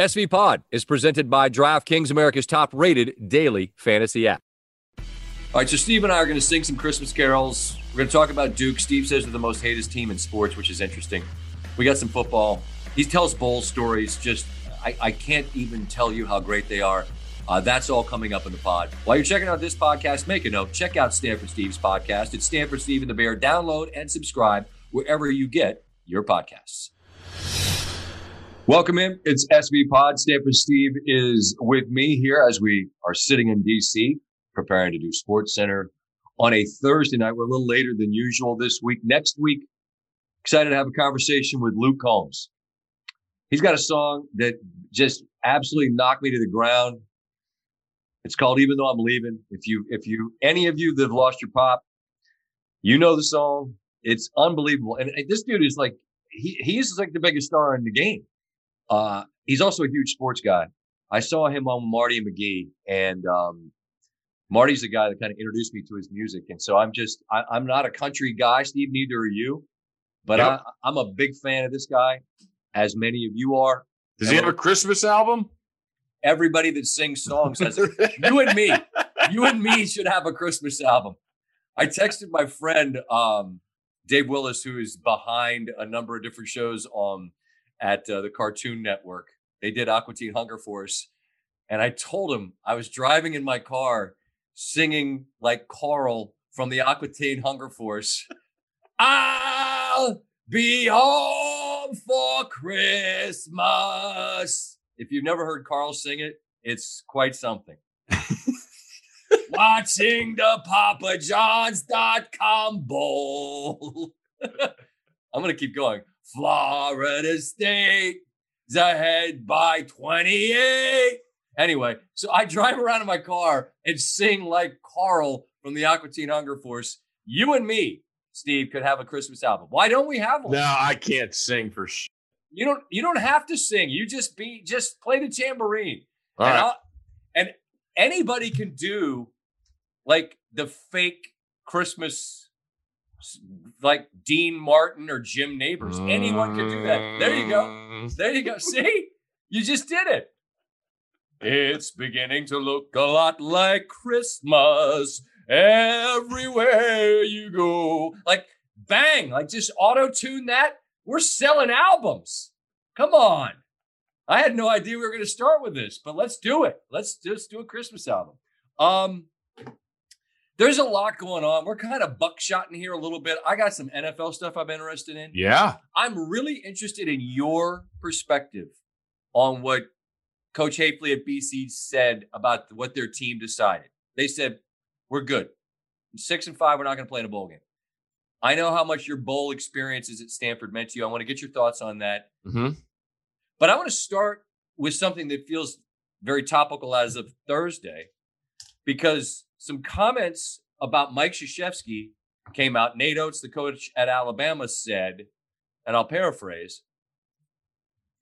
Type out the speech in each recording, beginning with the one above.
SV Pod is presented by DraftKings, America's top rated daily fantasy app. All right, so Steve and I are going to sing some Christmas carols. We're going to talk about Duke. Steve says they're the most hated team in sports, which is interesting. We got some football. He tells bowl stories. Just, I, I can't even tell you how great they are. Uh, that's all coming up in the pod. While you're checking out this podcast, make a note. Check out Stanford Steve's podcast. It's Stanford Steve and the Bear. Download and subscribe wherever you get your podcasts. Welcome in. It's SV Pod. Stanford Steve is with me here as we are sitting in DC preparing to do Sports Center on a Thursday night. We're a little later than usual this week. Next week, excited to have a conversation with Luke Combs. He's got a song that just absolutely knocked me to the ground. It's called Even Though I'm Leaving. If you, if you, any of you that have lost your pop, you know the song. It's unbelievable. And, this dude is like, he, he's like the biggest star in the game. Uh, he's also a huge sports guy. I saw him on Marty McGee, and um, Marty's the guy that kind of introduced me to his music. And so I'm just, I, am not a country guy, Steve. Neither are you, but yep. I, am a big fan of this guy, as many of you are. Does he have a Christmas album? Everybody that sings songs has. you and me, you and me should have a Christmas album. I texted my friend um, Dave Willis, who is behind a number of different shows on at uh, the Cartoon Network. They did Aqua Teen Hunger Force. And I told him I was driving in my car singing like Carl from the Aqua Teen Hunger Force. I'll be home for Christmas. If you've never heard Carl sing it, it's quite something. Watching the PapaJohns.com bowl. I'm going to keep going. Florida State is ahead by 28. Anyway, so I drive around in my car and sing like Carl from the Aqua Teen Hunger Force. You and me, Steve, could have a Christmas album. Why don't we have one? No, I can't sing for sure. You don't. You don't have to sing. You just be. Just play the tambourine. All and, right. and anybody can do like the fake Christmas like Dean Martin or Jim Nabors. Anyone can do that. There you go. Mm. There you go. See? You just did it. It's beginning to look a lot like Christmas everywhere you go. Like, bang, like just auto tune that. We're selling albums. Come on. I had no idea we were going to start with this, but let's do it. Let's just do a Christmas album. Um, there's a lot going on. We're kind of buckshotting here a little bit. I got some NFL stuff I'm interested in. Yeah. I'm really interested in your perspective on what Coach Hafley at BC said about what their team decided. They said, we're good. Six and five, we're not going to play in a bowl game. I know how much your bowl experiences at Stanford meant to you. I want to get your thoughts on that. Mm-hmm. But I want to start with something that feels very topical as of Thursday, because some comments about Mike Krzyzewski came out. Nate Oates, the coach at Alabama, said, and I'll paraphrase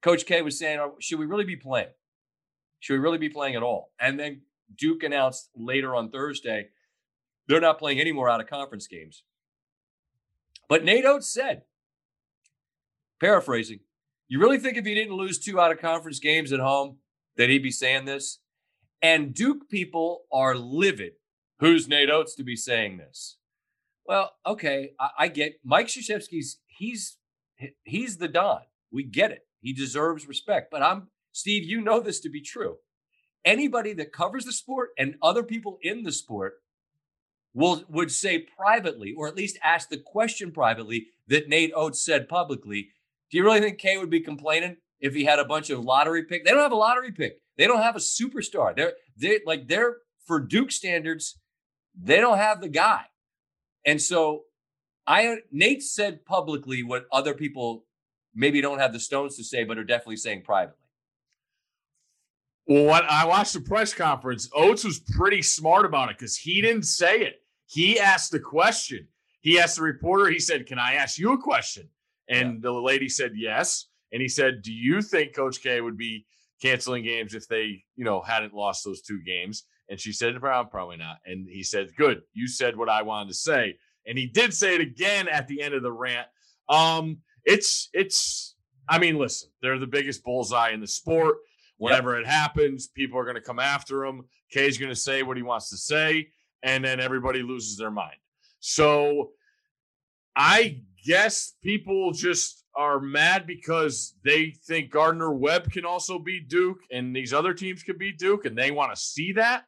Coach K was saying, oh, should we really be playing? Should we really be playing at all? And then Duke announced later on Thursday they're not playing any more out of conference games. But Nate Oates said, paraphrasing, you really think if he didn't lose two out of conference games at home that he'd be saying this? And Duke people are livid Who's Nate Oates to be saying this? Well, okay, I, I get Mike Krzyzewski's he's he's the Don. We get it. He deserves respect. But I'm Steve, you know this to be true. Anybody that covers the sport and other people in the sport will would say privately, or at least ask the question privately that Nate Oates said publicly. Do you really think K would be complaining if he had a bunch of lottery pick? They don't have a lottery pick. They don't have a superstar. They're they like they're for Duke standards, they don't have the guy. And so I Nate said publicly what other people maybe don't have the stones to say, but are definitely saying privately. Well, what I watched the press conference, Oates was pretty smart about it because he didn't say it. He asked the question. He asked the reporter, he said, Can I ask you a question? And yeah. the lady said yes. And he said, Do you think Coach K would be canceling games if they, you know, hadn't lost those two games? And she said, probably not. And he said, Good, you said what I wanted to say. And he did say it again at the end of the rant. Um, it's it's I mean, listen, they're the biggest bullseye in the sport. Whenever it happens, people are going to come after him. K's going to say what he wants to say, and then everybody loses their mind. So I guess people just are mad because they think Gardner Webb can also beat Duke and these other teams can beat Duke and they want to see that.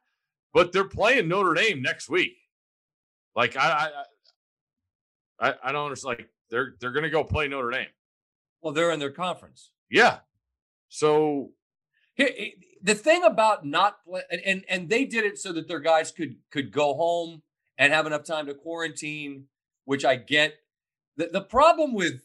But they're playing Notre Dame next week. Like I I I, I don't understand. Like they're they're gonna go play Notre Dame. Well, they're in their conference. Yeah. So the thing about not play, and, and and they did it so that their guys could could go home and have enough time to quarantine, which I get. The, the problem with,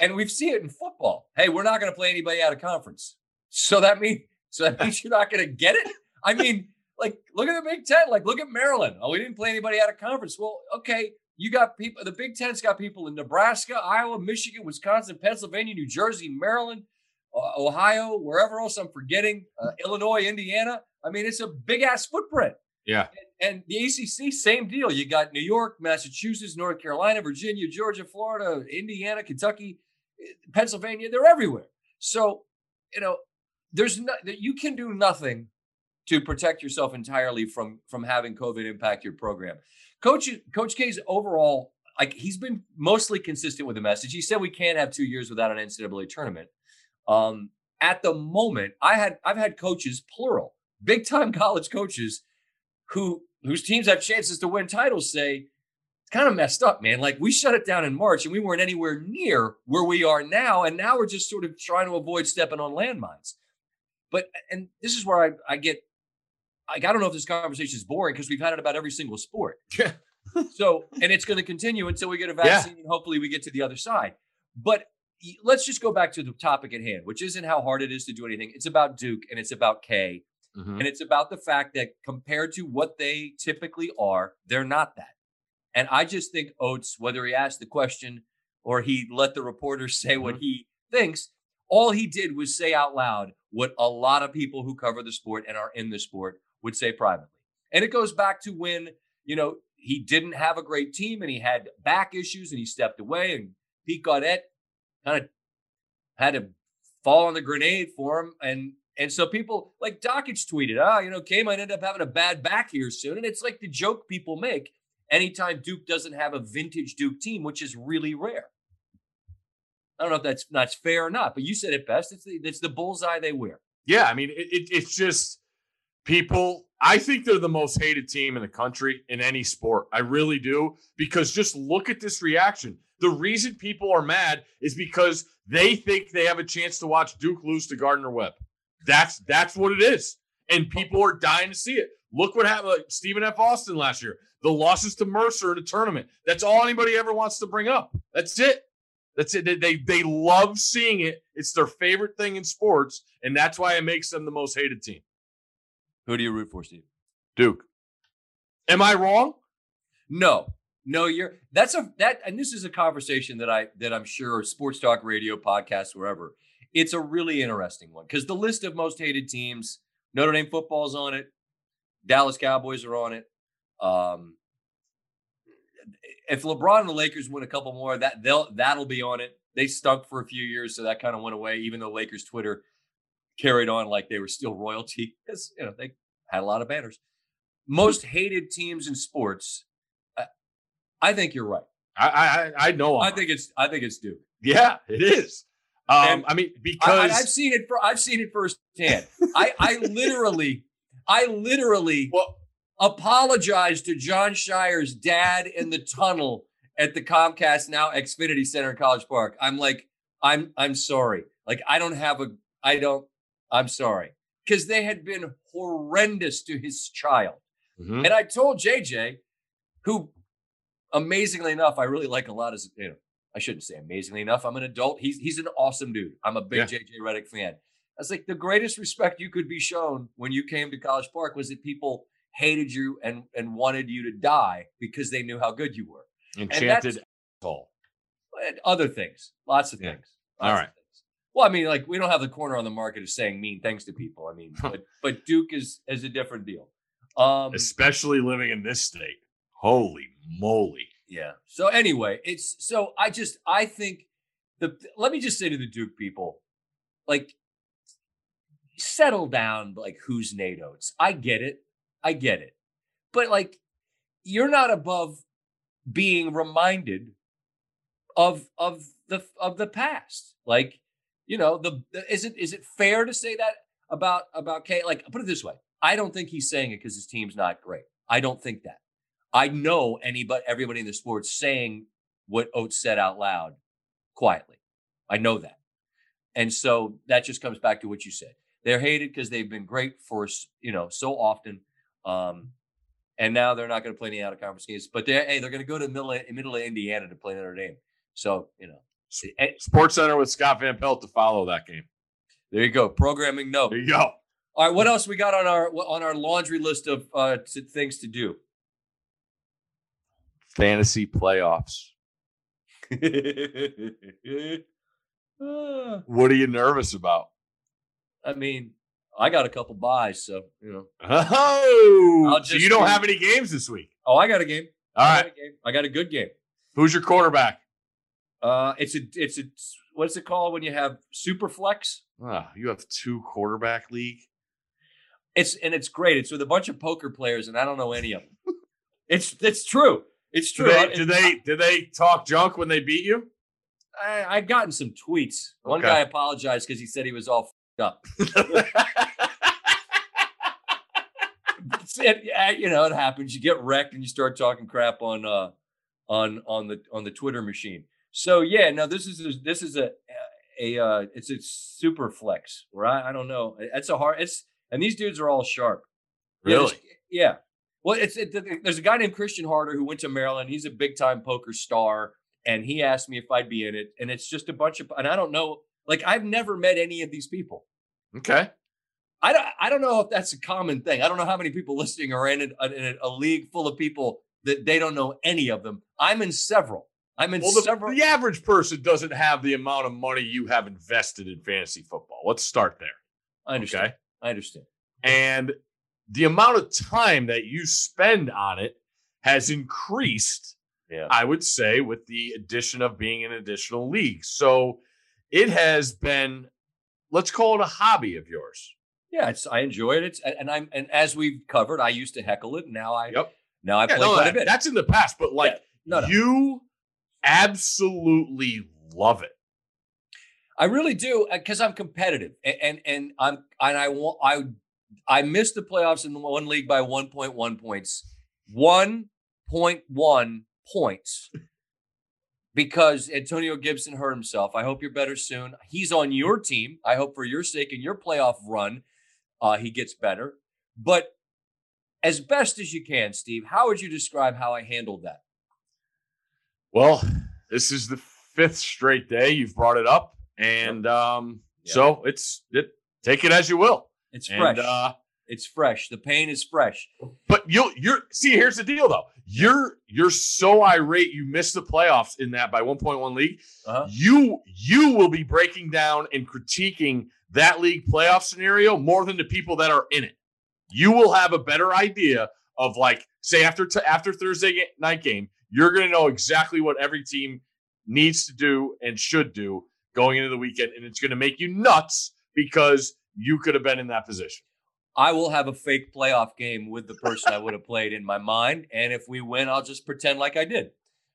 and we've seen it in football. Hey, we're not going to play anybody out of conference. So that means so that means you're not going to get it. I mean, like look at the Big Ten. Like look at Maryland. Oh, we didn't play anybody out of conference. Well, okay, you got people. The Big Ten's got people in Nebraska, Iowa, Michigan, Wisconsin, Pennsylvania, New Jersey, Maryland, uh, Ohio, wherever else I'm forgetting, uh, Illinois, Indiana. I mean, it's a big ass footprint. yeah. And the ACC, same deal. You got New York, Massachusetts, North Carolina, Virginia, Georgia, Florida, Indiana, Kentucky, eh, Pennsylvania. They're everywhere. So, you know, there's no, you can do nothing to protect yourself entirely from from having COVID impact your program. Coach Coach K's overall, like he's been mostly consistent with the message. He said we can't have two years without an NCAA tournament. Um, at the moment, I had I've had coaches, plural, big time college coaches, who whose teams have chances to win titles say kind of messed up, man. Like we shut it down in March and we weren't anywhere near where we are now, and now we're just sort of trying to avoid stepping on landmines. But and this is where I, I get like I don't know if this conversation is boring because we've had it about every single sport. so and it's going to continue until we get a vaccine and hopefully we get to the other side. But let's just go back to the topic at hand, which isn't how hard it is to do anything. It's about Duke and it's about K Mhm. and it's about the fact that compared to what they typically are, they're not that. And I just think Oates, whether he asked the question or he let the reporter say what he thinks, all he did was say out loud what a lot of people who cover the sport and are in the sport would say privately. And it goes back to when, you know, he didn't have a great team and he had back issues and he stepped away and Pete Gaudet kind of had to fall on the grenade for him. And and so people like Dockage tweeted, ah, you know, K might end up having a bad back here soon. And it's like the joke people make anytime Duke doesn't have a vintage Duke team, which is really rare. I don't know if that's that's fair or not, but you said it best. It's the it's the bullseye they wear. Yeah, I mean, it, it, it's just people. I think they're the most hated team in the country in any sport. I really do because just look at this reaction. The reason people are mad is because they think they have a chance to watch Duke lose to Gardner Webb. That's that's what it is, and people are dying to see it. Look what happened, like Stephen F. Austin last year. The losses to Mercer in a tournament. That's all anybody ever wants to bring up. That's it. That's it. They, they they love seeing it. It's their favorite thing in sports, and that's why it makes them the most hated team. Who do you root for, Steve? Duke. Am I wrong? No, no, you're that's a that and this is a conversation that I that I'm sure sports talk radio, podcasts, wherever. It's a really interesting one because the list of most hated teams, Notre Dame football's on it, Dallas Cowboys are on it. Um if LeBron and the Lakers win a couple more, that they'll that'll be on it. They stunk for a few years, so that kind of went away, even though Lakers Twitter carried on like they were still royalty because you know they had a lot of banners. Most hated teams in sports. I, I think you're right. I I, I know. I'm I right. think it's I think it's Duke. yeah, it is. Um, I mean, because I- I've seen it for I've seen it firsthand. I I literally I literally well, apologized to Jon Scheyer's dad in the tunnel at the Comcast now Xfinity Center in College Park. I'm like, I'm I'm sorry. Like I don't have a I don't I'm sorry. Because they had been horrendous to his child. Mhm. And I told JJ, who amazingly enough, I really like a lot as you know, I shouldn't say amazingly enough. I'm an adult. He's he's an awesome dude. I'm a big Yeah. JJ Redick fan. I was like, the greatest respect you could be shown when you came to College Park was that people hated you and and wanted you to die because they knew how good you were. enchanted asshole. And other things, lots of Yeah. things. All lots of right. Well, I mean, like we don't have the corner on the market of saying mean things to people. I mean, but but Duke is is a different deal. Um, Especially living in this state. Holy moly! Yeah. So anyway, it's so I just I think the let me just say to the Duke people, like settle down. Like, who's Nate Oates? I get it. I get it. But like, you're not above being reminded of of the of the past. Like, you know, the, is it is it fair to say that about about K? Like, put it this way: I don't think he's saying it because his team's not great. I don't think that. I know anybody, everybody in the sports saying what Oates said out loud quietly. I know that. And so that just comes back to what you said. They're hated because they've been great for you know so often, um, and now they're not going to play any out of conference games. But they're hey, they're going to go to middle middle of Indiana to play Notre Dame. So you know, Sports Center with Scott Van Pelt to follow that game. There you go. Programming note. There you go. All right, what else we got on our on our laundry list of uh, t- things to do? Fantasy playoffs. What are you nervous about? I mean, I got a couple buys, so you know. Oh, so you don't have any games this week. Oh, I got a game. All I right. got a game. I got a good game. Who's your quarterback? Uh, it's a it's a what's it called when you have super flex? Ah, you have two quarterback league. It's and it's great. It's with a bunch of poker players, and I don't know any of them. it's it's true. It's Do true. they, do they do they talk junk when they beat you? I, I've gotten some tweets. One Okay. guy apologized because he said he was all fed up. It- you know, it happens. You get wrecked and you start talking crap on uh on on the on the Twitter machine. So yeah, no, this is a, this is a a uh it's a super flex, right? I don't know. It's a hard. It's and these dudes are all sharp. Yeah, really? there's- Yeah. Well, it's it, there's a guy named Christian Harder who went to Maryland. He's a big time poker star, and he asked me if I'd be in it. And it's just a bunch of and I don't know. Like I've never met any of these people. Okay. I don't. I don't know if that's a common thing. I don't know how many people listening are in, it, in a league full of people that they don't know any of them. I'm in several. I'm in Well, the, several. the average person doesn't have the amount of money you have invested in fantasy football. Let's start there. I understand. Okay. I understand. And the amount of time that you spend on it has increased, Yeah. I would say, with the addition of being in additional leagues. So it has been, let's call it a hobby of yours. Yeah. It's. I enjoy it. It's and I'm and as we've covered, I used to heckle it. Now I. Yep. Now I Yeah, play no, quite a bit. that's in the past, but like no, no. you absolutely love it. I really do because I'm competitive and, and and I'm and I want I I missed the playoffs in one league by 1.1 points. 1.1 points because Antonio Gibson hurt himself. I hope you're better soon. He's on your team. I hope for your sake and your playoff run, uh, he gets better. But as best as you can, Steve, how would you describe how I handled that? Well, this is the fifth straight day you've brought it up, and um, Yeah. so it's it. Take it as you will. It's And, fresh. uh, it's fresh. The pain is fresh. but you'll you're see. Here's the deal, though. You're you're so irate you missed the playoffs in that by 1.1 league. Uh-huh. You you will be breaking down and critiquing that league playoff scenario more than the people that are in it. You will have a better idea of like say after t- after Thursday night game, you're going to know exactly what every team needs to do and should do going into the weekend, and it's going to make you nuts because you could have been in that position. I will have a fake playoff game with the person I would have played in my mind, and if we win, I'll just pretend like I did.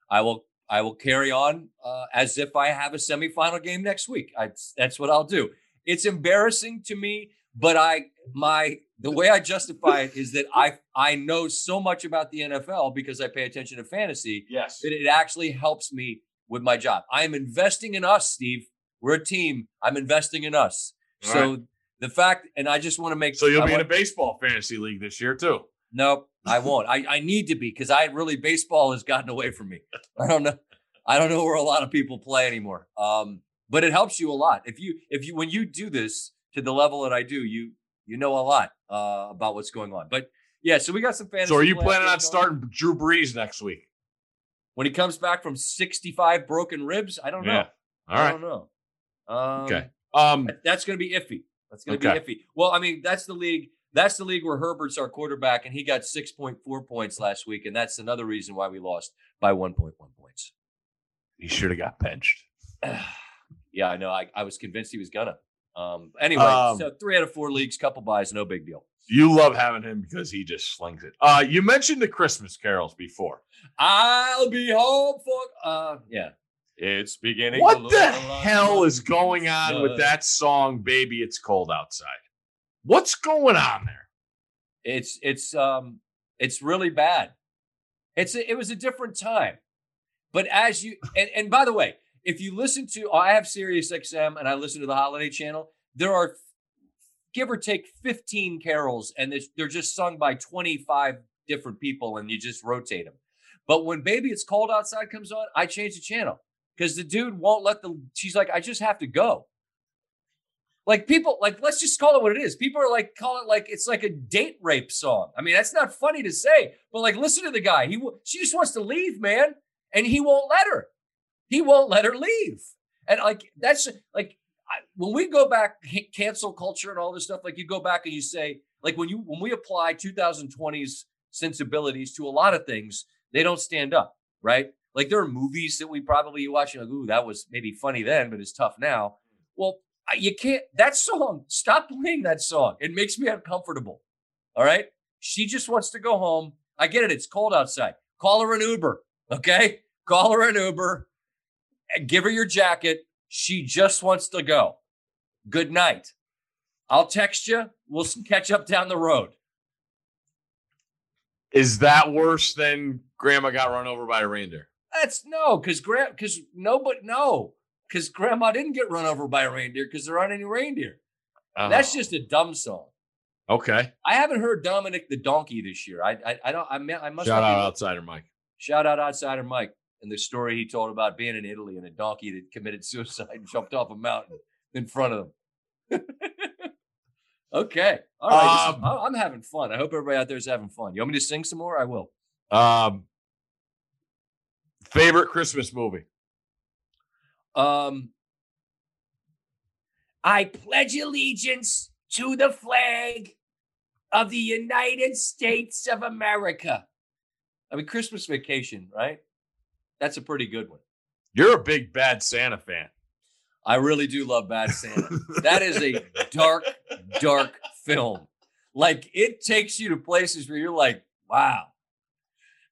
I will. I will carry on uh, as if I have a semifinal game next week. I, that's what I'll do. It's embarrassing to me, but I my the way I justify it is that I I know so much about the NFL because I pay attention to fantasy Yes. that it actually helps me with my job. I am investing in us, Steve. We're a team. I'm investing in us. All so the fact, and I just want to make So you'll I be in a baseball fantasy league this year too. Nope, I won't. I, I need to be because I really baseball has gotten away from me. I don't know. I don't know where a lot of people play anymore. Um, but it helps you a lot if you if you when you do this to the level that I do, you you know a lot uh, about what's going on. But yeah, so we got some fans. So are you planning on starting Drew Brees next week? when he comes back from 65 broken ribs? I don't know. All I right. don't know. Um, Okay. Um. That's going to be iffy. That's going to Okay. be iffy. Well, I mean, that's the league. That's the league where Herbert's our quarterback, and he got six point four points last week, and that's another reason why we lost by one point one points. He should have got benched. yeah, I know. I, I was convinced he was gonna. Um, anyway, Um, so three out of four leagues, couple buys, no big deal. You love having him because he just slings it. Uh, you mentioned the Christmas carols before. I'll be home for uh yeah. It's beginning. What the hell is going on with that song, Baby It's Cold Outside? What's going on there? It's it's um it's really bad. It's a, it was a different time. But as you and, and by the way, if you listen to oh, I have Sirius XM and I listen to the holiday channel, there are give or take 15 carols and they're- just sung by 25 different people and you just rotate them. But when Baby It's Cold Outside comes on, I change the channel because the dude won't let the she's like, I just have to go. Like people, like let's just call it what it is. People are like call it like it's like a date rape song. I mean, that's not funny to say, but like listen to the guy. He she just wants to leave, man, and he won't let her. He won't let her leave. And like that's like I, when we go back cancel culture and all this stuff. Like you go back and you say like when you when we apply 2020's sensibilities to a lot of things, they don't stand up, right? Like there are movies that we probably watch and like, ooh, that was maybe funny then, but it's tough now. Well, you can't that song stop playing that song it makes me uncomfortable all right she just wants to go home i get it it's cold outside call her an uber okay call her an uber give her your jacket she just wants to go good night i'll text you we'll catch up down the road Is that worse than Grandma got run over by a reindeer? that's no because grand because nobody no because grandma didn't get run over by a reindeer because there aren't any reindeer oh. that's Oh, just a dumb song okay. I haven't heard Dominic the donkey this year. I I, I don't. I, mean, I must Shout out outsider Mike. Shout out outsider Mike and the story he told about being in Italy and a donkey that committed suicide and jumped off a mountain in front of them. okay, all right. is- Um, I- I'm having fun. I hope everybody out there is having fun. You want me to sing some more? I will. Um, favorite Christmas movie? Um, I pledge allegiance to the flag of the United States of America. I mean, Christmas Vacation, right? That's a pretty good one. You're a big Bad Santa fan. I really do love Bad Santa. that is a dark, dark film. Like it takes you to places where you're like, wow,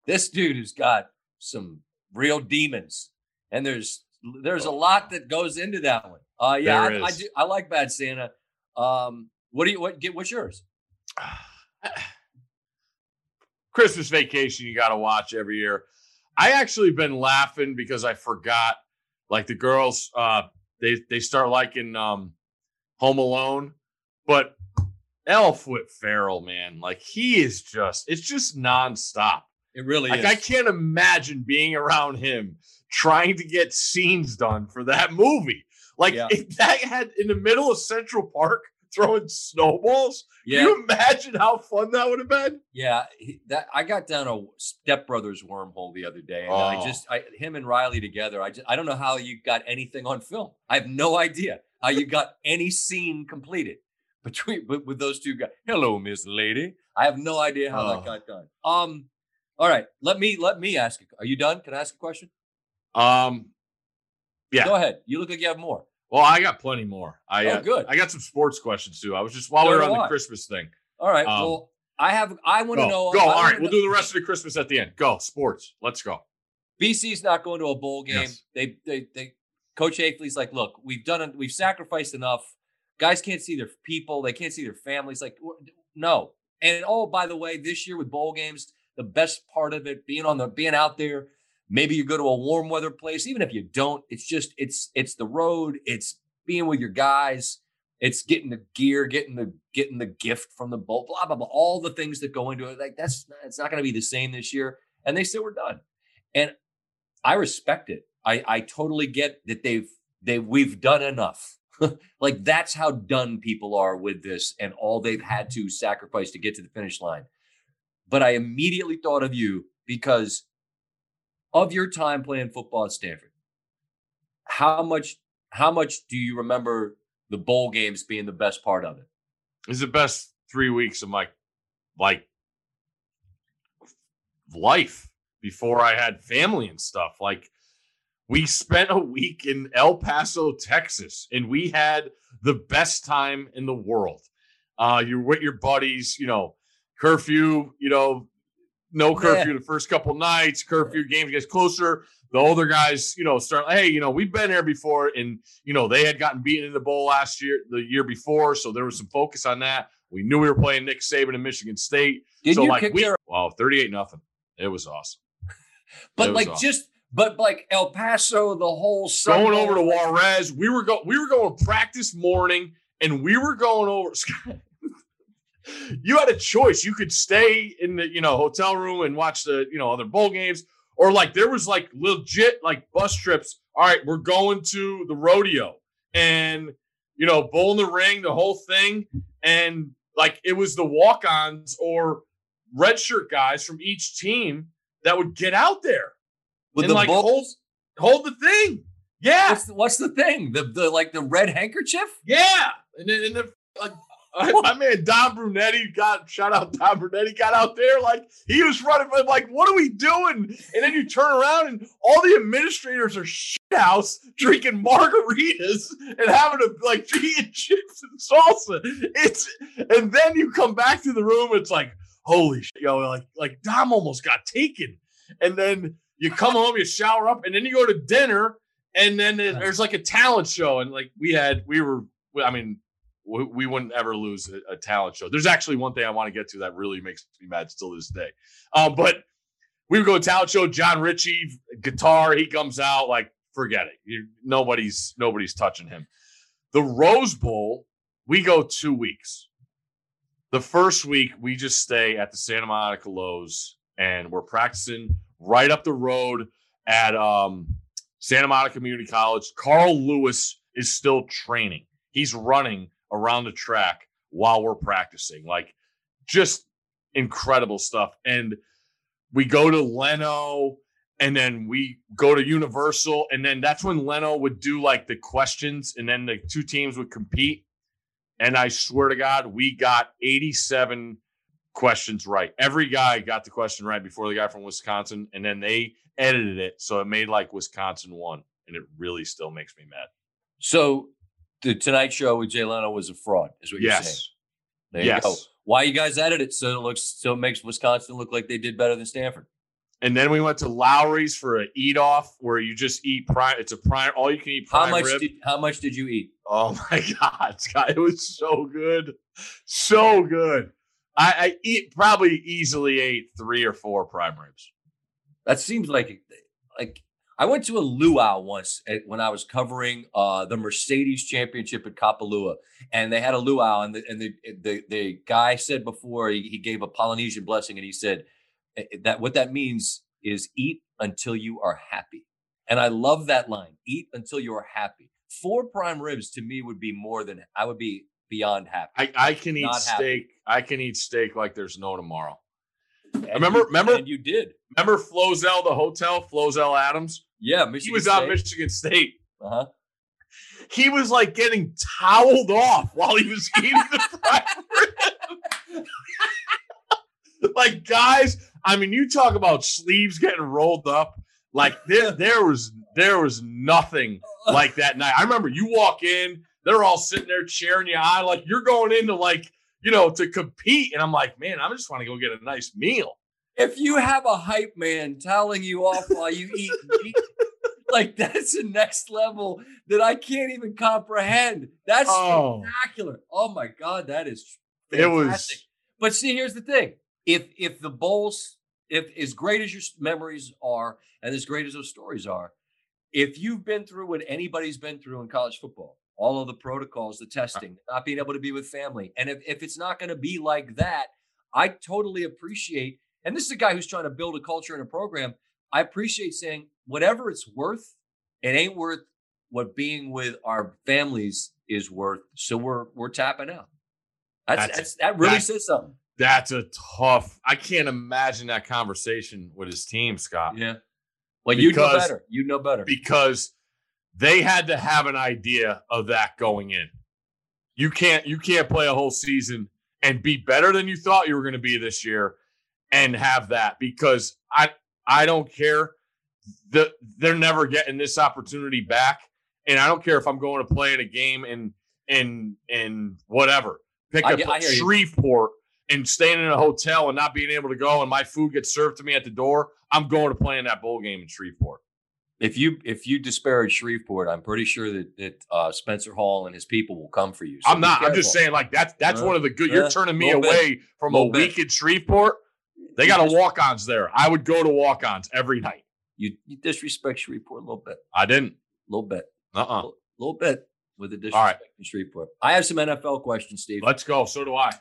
this dude has got some real demons. And there's there's a lot that goes into that one. Uh yeah, I, I do I like Bad Santa. Um what do you what get what's yours? Christmas Vacation, you got to watch every year. I actually been laughing because I forgot. Like the girls, uh, they they start liking um, Home Alone, but Elf with Ferrell, man, like he is just it's just nonstop. It really Like is. I can't imagine being around him trying to get scenes done for that movie. Like Yeah. if that had in the middle of Central Park throwing snowballs. yeah. Can you imagine how fun that would have been? Yeah, he, that I got down a Step Brothers wormhole the other day, and I Oh. just I, him and Reilly together. I just I don't know how you got anything on film. I have no idea how you got any scene completed between with, with those two guys. Hello, Miss Lady. I have no idea how Oh. that got done. Um, all right, let me let me ask. you- Are you done? Can I ask a question? Um, Yeah. Go ahead. You look like you have more. Well, I got plenty more. I Oh, uh, good. I got some sports questions too. I was just while So we were on the Christmas thing. All right. Um, well, I have. I want to know. go. All we'll know- do the rest of the Christmas at the end. Go sports. Let's go. BC's not going to a bowl game. Yes. They, they, they, Coach Hafley's like, look, we've done it. We've sacrificed enough. Guys can't see their people. They can't see their families. Like, no. And oh, by the way, this year with bowl games, the best part of it being on the being out there. Maybe you go to a warm weather place. Even if you don't, it's just it's it's the road. It's being with your guys. It's getting the gear, getting the getting the gift from the boat Blah blah blah. All the things that go into it. Like that's it's not going to be the same this year. And they said we're done. And I respect it. I I totally get that they've they we've done enough. like that's how done people are with this and all they've mm-hmm. had to sacrifice to get to the finish line. But I immediately thought of you because of your time playing football at Stanford. How much how much do you remember the bowl games being the best part of it? Is the best three weeks of my like life before I had family and stuff. Like we spent a week in El Paso, Texas, and we had the best time in the world. Uh, you're with your buddies, you know, curfew, you know, no curfew yeah. the first couple nights, curfew games gets closer. The older guys, you know, start, hey, you know, we've been here before, and you know, they had gotten beaten in the bowl last year, the year before, so there was some focus on that. We knew we were playing Nick Saban in Michigan State. Did so you like kick we, their- wow, 38 nothing. It was awesome. But was like awesome. just but like El Paso, the whole Sun going over to Juarez. We were going. We were going practice morning, and we were going over. you had a choice. You could stay in the you know hotel room and watch the you know other bowl games, or like there was like legit like bus trips. All right, we're going to the rodeo, and you know bull in the ring, the whole thing, and like it was the walk-ons or redshirt guys from each team that would get out there with and, the like, Bulls. hold the thing. Yeah, What's the, what's the thing? The the like the red handkerchief? Yeah, and then and the, like, my man Don Brunetti got shout out Don Brunetti got out there like he was running like what are we doing? And then you turn around and all the administrators are shit house drinking margaritas and having to like eating chips and salsa. It's and then you come back to the room. It's like holy shit, yo, like like Dom almost got taken. And then you come home, you shower up, and then you go to dinner and then there- there's like a talent show and like we had we were i mean we, wouldn't ever lose a, a talent show. There's actually one thing i want to get to that really makes me mad still to this day. Um but we would go to talent show jon ritchie guitar he comes out like forget it. You, nobody's nobody's touching him. The rose bowl we go two weeks. The first week we just stay at the santa monica loews and we're practicing right up the road at um Santa Monica Community College. Carl Lewis is still training. He's running around the track while we're practicing. Like just incredible stuff. And we go to Leno and then we go to Universal. And then that's when Leno would do like the questions and then the two teams would compete. And I swear to God, we got 87 questions right. Every guy got the question right before the guy from Wisconsin. And then they edited it so it made like Wisconsin won, and it really still makes me mad. So the Tonight Show with Jay Leno was a fraud, is what you're saying. Yes, you yes. go. Why you guys edit it so it looks so it makes Wisconsin look like they did better than Stanford? And then we went to Lawry's for a eat off where you just eat prime. It's a prime, all you can eat prime How much rib. did how much did you eat? oh my god, Scott, it was so good, so good. I, I eat probably easily ate three or four prime ribs. That seems like like I went to a luau once at, when I was covering uh, the Mercedes Championship at Kapalua, and they had a luau, and the and the the, the guy said before he, he gave a Polynesian blessing, and he said eh, that what that means is eat until you are happy, and I love that line: eat until you are happy. Four prime ribs to me would be more than I would be beyond happy. I, I can eat Not happy. steak. I can eat steak like there's no tomorrow. And remember- you- remember- and you did, Remember Flozell, the hotel, Flozell Adams? yeah. He Michigan was out State. Michigan State. Uh-huh. he was like getting toweled off while he was eating the rib. like guys, I mean, you talk about sleeves getting rolled up. Like there, there was there was nothing like that night. I remember you walk in, they're all sitting there cheering you on, like you're going into like you know to compete, and I'm like, man, I just want to go get a nice meal. if you have a hype man telling you off while you eat, eat like that's the next level that I can't even comprehend. That's Oh. spectacular. Oh my god, that is It was- But see, here's the thing: if if the bowls, if as great as your memories are, and as great as those stories are, if you've been through what anybody's been through in college football, all of the protocols, the uh testing, not being able to be with family, and if, if it's not going to be like that, I totally appreciate. And this is a guy who's trying to build a culture and a program. I appreciate saying whatever it's worth, it ain't worth what being with our families is worth. So we're we're tapping out. That's, That's- that's, that really that- says something. That's a tough. I can't imagine that conversation with his team, Scott. Yeah. Well, you know better. You know better. because they had to have an idea of that going in. You can't you can't play a whole season and be better than you thought you were going to be this year and have that because I I don't care. the, they're never getting this opportunity back. And I don't care if I'm going to play in a game in in in whatever. Pick up Shreveport and staying in a hotel and not being able to go, and my food gets served to me at the door. I'm going to play in that bowl game in Shreveport. If you if you disparage Shreveport, I'm pretty sure that, that uh, Spencer Hall and his people will come for you. So I'm not. I'm just saying, like that's that's uh, one of the good. You're uh, turning me away bit, from a week in Shreveport. They got a walk-ons there. I would go to walk-ons every night. You, you disrespect Shreveport a little bit. I didn't. A little bit. Uh uh-uh. A little bit with the disrespect All right. in Shreveport. I have some NFL questions, Steve. Let's go. So do I.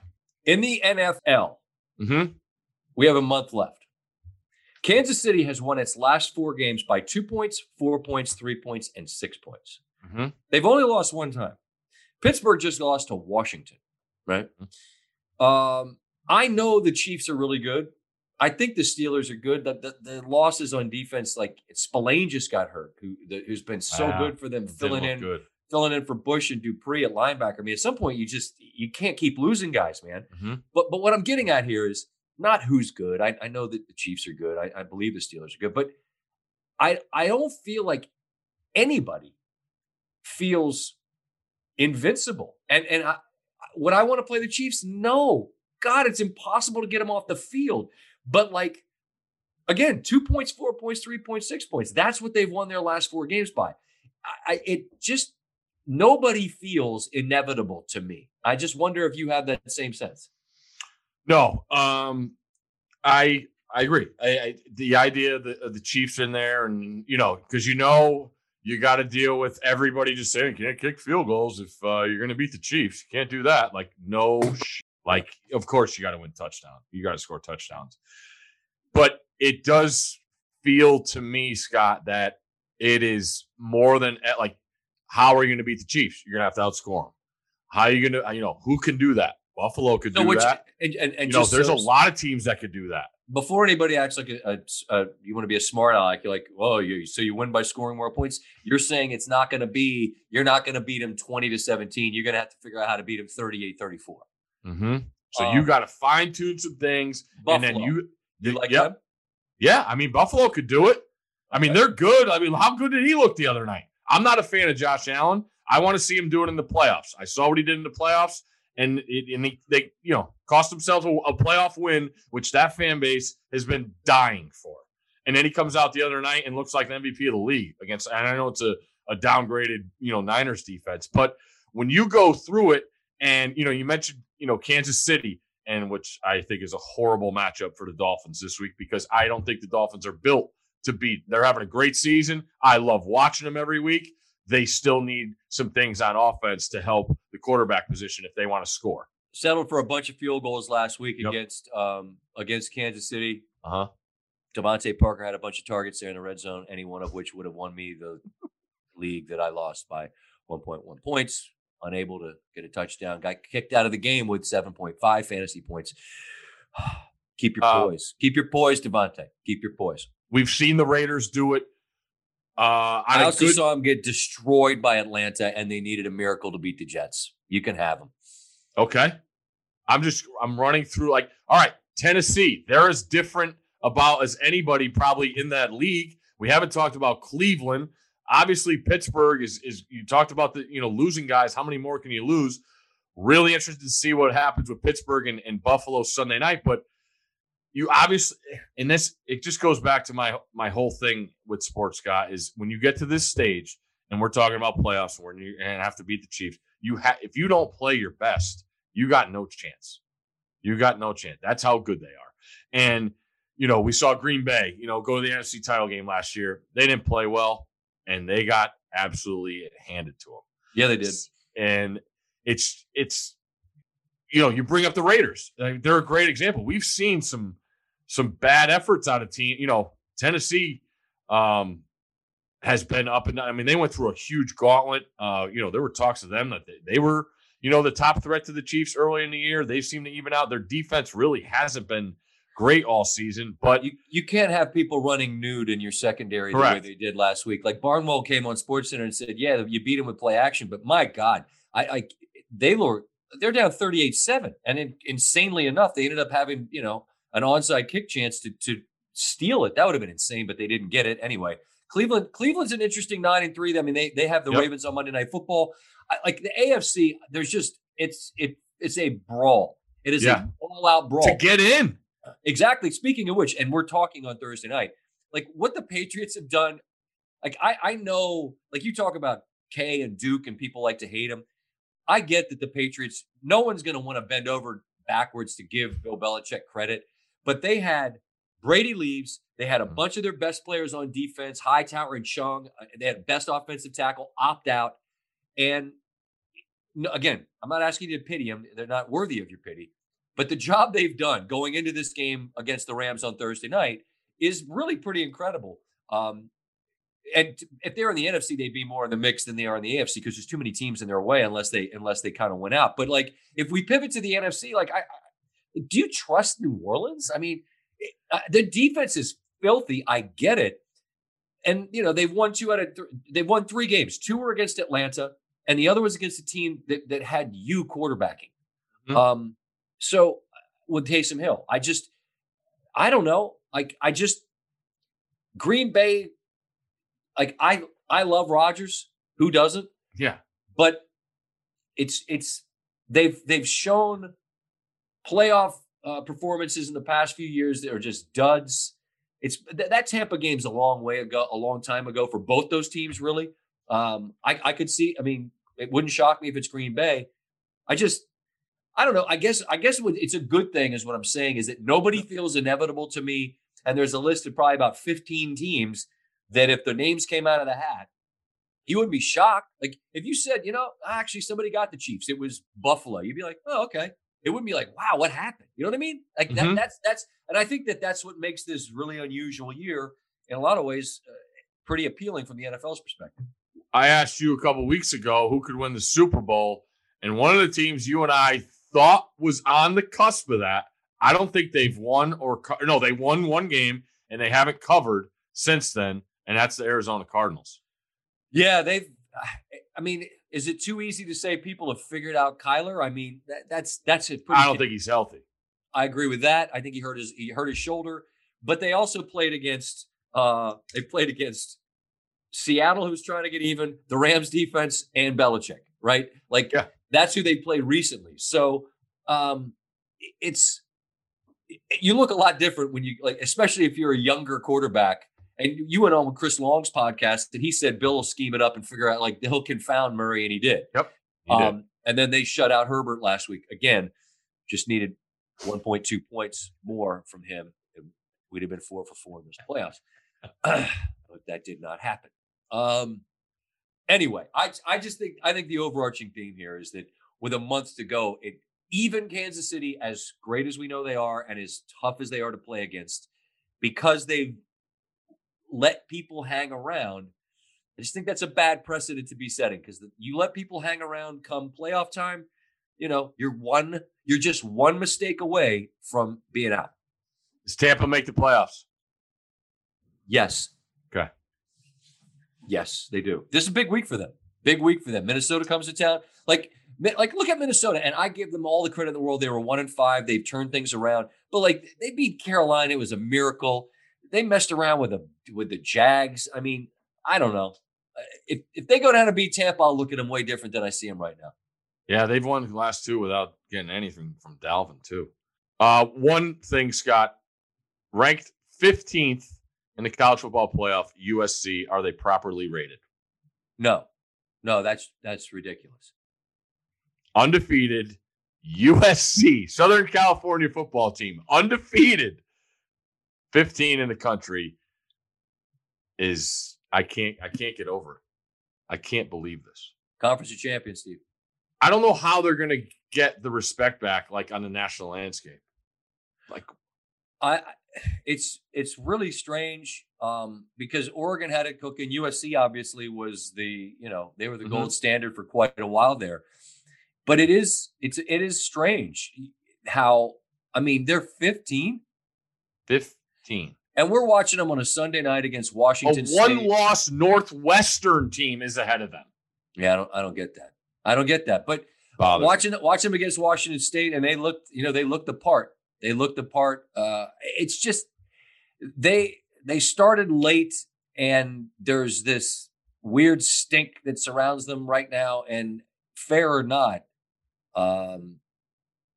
In the NFL, mm-hmm. we have a month left. Kansas City has won its last four games by two points, four points, three points, and six points. Mm-hmm. They've only lost one time. Pittsburgh just lost to Washington, right? Mm-hmm. Um, I know the Chiefs are really good. I think the Steelers are good. The, the, the losses on defense, like Spillane just got hurt, who the, who's been so ah, good for them, filling in good filling in for Bush and Dupree at linebacker. I mean, at some point you just you can't keep losing guys, man. Mm-hmm. But but what I'm getting at here is not who's good. I, I know that the Chiefs are good. I, I believe the Steelers are good, but I I don't feel like anybody feels invincible. And and I, would I want to play the Chiefs? No. God, it's impossible to get them off the field. But like again, two points, four points, three points, six points. That's what they've won their last four games by. I, it just nobody feels inevitable to me. I just wonder if you have that same sense. No, um, I I agree. I, I, the idea of the, of the Chiefs in there, and you know, because you know you got to deal with everybody just saying can't kick field goals if uh, you're going to beat the Chiefs. You can't do that. Like no, sh- like of course you got to win touchdown. You got to score touchdowns. But it does feel to me, Scott, that it is more than eh, like how are you going to beat the Chiefs? You're going to have to outscore them. How are you going to, you know, who can do that? Buffalo could do which, that. And, and, and you know, there's so, a lot of teams that could do that. Before anybody acts like a, a, a you want to be a smart aleck, you're like, oh, you so you win by scoring more points. You're saying it's not going to be, you're not going to beat them 20 to 17. You're going to have to figure out how to beat them 38 34. Mm-hmm. So um, you got to fine tune some things. Buffalo. And then you, you like yep. Them? Yeah. I mean, Buffalo could do it. I mean, they're good. I mean, how good did he look the other night? I'm not a fan of Josh Allen. I want to see him do it in the playoffs. I saw what he did in the playoffs, and it, and he, they you know cost themselves a, a playoff win, which that fan base has been dying for. And then he comes out the other night and looks like an MVP of the league against. And I know it's a, a downgraded you know Niners defense, but when you go through it, and you know you mentioned you know Kansas City, and which I think is a horrible matchup for the Dolphins this week because I don't think the Dolphins are built to beat. They're having a great season. I love watching them every week. They still need some things on offense to help the quarterback position if they want to score. Settled for a bunch of field goals last week yep. against um, against Kansas City. Uh huh. DeVante Parker had a bunch of targets there in the red zone, any one of which would have won me the league that I lost by 1.1 points. Unable to get a touchdown. Got kicked out of the game with 7.5 fantasy points. Keep your uh, poise. Keep your poise, DeVante. Keep your poise. We've seen the Raiders do it. Uh, I also good... saw them get destroyed by Atlanta, and they needed a miracle to beat the Jets. You can have them. Okay, I'm just I'm running through like all right, Tennessee. They're as different about as anybody probably in that league. We haven't talked about Cleveland. Obviously, Pittsburgh is is you talked about the you know losing guys. How many more can you lose? Really interested to see what happens with Pittsburgh and, and Buffalo Sunday night, but you obviously and this it just goes back to my my whole thing with sports scott is when you get to this stage and we're talking about playoffs where you and have to beat the chiefs you have if you don't play your best you got no chance. You got no chance. That's how good they are. And you know we saw green bay you know go to the nfc title game last year. They didn't play well and they got absolutely handed to them yeah they did. And it's it's you know you bring up the raiders. They're a great example. We've seen some some bad efforts out of team. You know, Tennessee um, has been up and down. I mean, they went through a huge gauntlet. Uh, you know, there were talks of them that they, they, were, you know, the top threat to the Chiefs early in the year. They seem to even out. Their defense really hasn't been great all season, but you, you can't have people running nude in your secondary correct. the way they did last week. Like Barnwell came on Sports Center and said, "Yeah, you beat him with play action, but my God, I, I they were they're down 38-7 and in, insanely enough they ended up having you know an onside kick chance to to steal it. That would have been insane, but they didn't get it anyway. Cleveland, Cleveland's an interesting nine and three. I mean, they they have the Yep. Ravens on Monday Night Football. I, like the AFC, there's just it's it it's a brawl. It is Yeah. a all out brawl. To get in. Exactly. Speaking of which, and we're talking on Thursday night, like what the Patriots have done. Like I, I know, like you talk about K and Duke, and people like to hate him. I get that the Patriots, no one's going to want to bend over backwards to give Bill Belichick credit, but they had Brady leaves. They had a Mhm. bunch of their best players on defense, Hightower and Chung. uh, They had best offensive tackle opt out, and again, I'm not asking you to pity them. They're not worthy of your pity. But the job they've done going into this game against the Rams on Thursday night is really pretty incredible. Um, and if they're in the NFC, they'd be more in the mix than they are in the AFC because there's too many teams in their way unless they unless they kind of went out. But like if we pivot to the NFC, like I do you trust New Orleans? I mean, it, uh, the defense is filthy. I get it, and you know they've won two out of th- they've won three games. Two were against Atlanta, and the other was against a team that that had you quarterbacking. Mhm. Um, so with Taysom Hill, I just I don't know. Like I just Green Bay, like I I love Rodgers. Who doesn't? Yeah. But it's it's they've they've shown playoff uh, performances in the past few years that are just duds. It's th- that Tampa game's a long way ago, a long time ago for both those teams. Really, um, I I could see. I mean, it wouldn't shock me if it's Green Bay. I just I don't know. I guess I guess it's a good thing is what I'm saying is that nobody feels inevitable to me. And there's a list of probably about 15 teams that if the names came out of the hat, you wouldn't be shocked. Like if you said, you know, actually somebody got the Chiefs, it was Buffalo. You'd be like, oh, okay. It wouldn't be like, wow, what happened? You know what I mean? Like that, Mhm. that's that's, and I think that that's what makes this really unusual year in a lot of ways, uh, pretty appealing from the NFL's perspective. I asked you a couple weeks ago who could win the Super Bowl, and one of the teams you and I thought was on the cusp of that. I don't think they've won or co- no, they won one game and they haven't covered since then, and that's the Arizona Cardinals. Yeah, they've. I mean, is it too easy to say people have figured out Kyler? I mean, that, that's that's it. I don't think he's healthy. I agree with that. I think he hurt his he hurt his shoulder, but they also played against uh they played against Seattle, who's trying to get even, the Rams defense, and Belichick, right? Like Yeah. that's who they played recently. So um it's you look a lot different when you like, especially if you're a younger quarterback. And you went on with Chris Long's podcast, and he said Bill will scheme it up and figure out like he'll confound Murray, and he did. He did. Um, and then they shut out Herbert last week. Again, just needed 1.2 points more from him. and We'd have been four for four in those playoffs. but that did not happen. Um, anyway, I I just think I think the overarching theme here is that with a month to go, it even Kansas City, as great as we know they are, and as tough as they are to play against, because they've let people hang around. I just think that's a bad precedent to be setting because you let people hang around come playoff time, you know, you're one, you're just one mistake away from being out. Does Tampa make the playoffs? Yes. Okay. Yes, they do. This is a big week for them. Big week for them. Minnesota comes to town. Like, like look at Minnesota, and I give them all the credit in the world. They were one and five. They've turned things around. But like they beat Carolina, it was a miracle. They messed around with the with the Jags. I mean, I don't know. Uh, If if they go down and beat Tampa, I'll look at them way different than I see them right now. Yeah, they've won the last two without getting anything from Dalvin, too. Uh, one thing, Scott, ranked 15th in the college football playoff, USC, are they properly rated? No, no, that's that's ridiculous. Undefeated USC, Southern California football team, undefeated, 15 in the country is I can't I can't get over it. I can't believe this. Conference of champions, Steve. I don't know how they're going to get the respect back like on the national landscape. Like I, it's it's really strange um, because Oregon had it cooking. USC obviously was the you know they were the Mhm. gold standard for quite a while there, but it is it's it is strange how I mean they're 15 15. And we're watching them on a Sunday night against Washington. A Washington one State. loss Northwestern team is ahead of them. Yeah, I don't I don't get that. I don't get that. But watching watching them against Washington State, and they looked, you know, they looked the part. They looked the part. Uh, it's just they they started late, and there's this weird stink that surrounds them right now. And fair or not, um,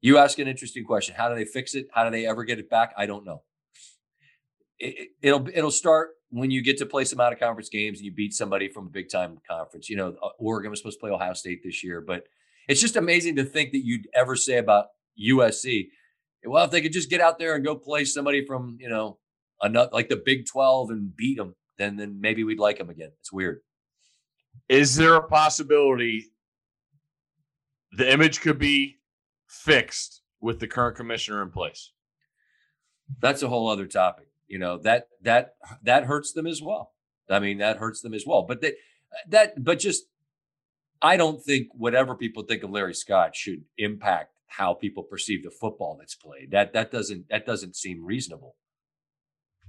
you ask an interesting question. How do they fix it? How do they ever get it back? I don't know. It, it'll it'll start when you get to play some out of conference games and you beat somebody from a big time conference. You know, uh, Oregon was supposed to play Ohio State this year, but it's just amazing to think that you'd ever say about USC. Well, if they could just get out there and go play somebody from you know another like the Big Twelve and beat them, then then maybe we'd like them again. It's weird. Is there a possibility the image could be fixed with the current commissioner in place? That's a whole other topic. You know that that that hurts them as well. I mean, that hurts them as well. But that that but just I don't think whatever people think of Larry Scott should impact how people perceive the football that's played. That that doesn't that doesn't seem reasonable.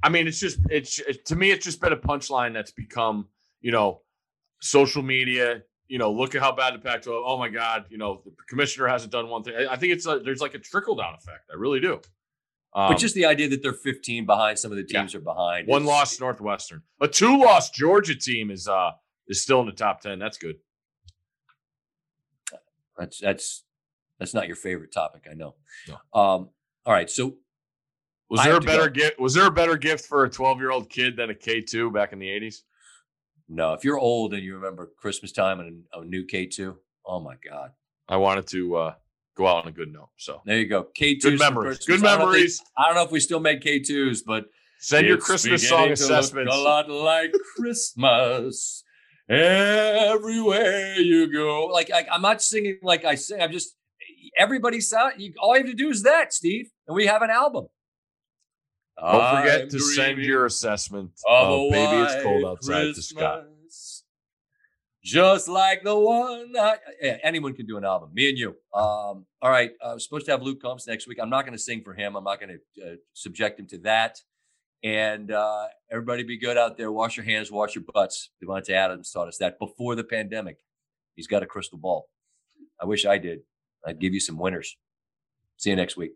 I mean, it's just it's it, to me, it's just been a punchline that's become you know social media. You know, look at how bad the Pac-12. Oh my God, you know the commissioner hasn't done one thing. I, I think it's a, there's like a trickle down effect. I really do. Um, but just the idea that they're 15 behind, some of the teams yeah. are behind. One loss Northwestern, a two loss Georgia team is uh is still in the top 10. That's good. That's that's that's not your favorite topic, I know. No. Um, all right, so was there a better gift? Was there a better gift for a 12 year old kid than a K2 back in the 80s? No, if you're old and you remember Christmas time and a, a new K2, oh my God. I wanted to uh, go out on a good note. So there you go. K2 good memories. Good memories. I don't, know if we still make K2s, but send your Christmas song assessments. a lot like Christmas everywhere you go. Like I, am not singing like I sing. I'm just everybody sound. You, all you have to do is that, Steve, and we have an album. Don't forget I'm to send your assessment of "Baby It's Cold Outside" Christmas. to Scott just like the one. That, yeah, anyone can do an album. Me and you. Um, all right. I was supposed to have Luke Combs next week. I'm not going to sing for him. I'm not going to uh, subject him to that. And uh, everybody be good out there. Wash your hands, wash your butts. Davante Adams taught us that before the pandemic. He's got a crystal ball. I wish I did. I'd give you some winners. See you next week.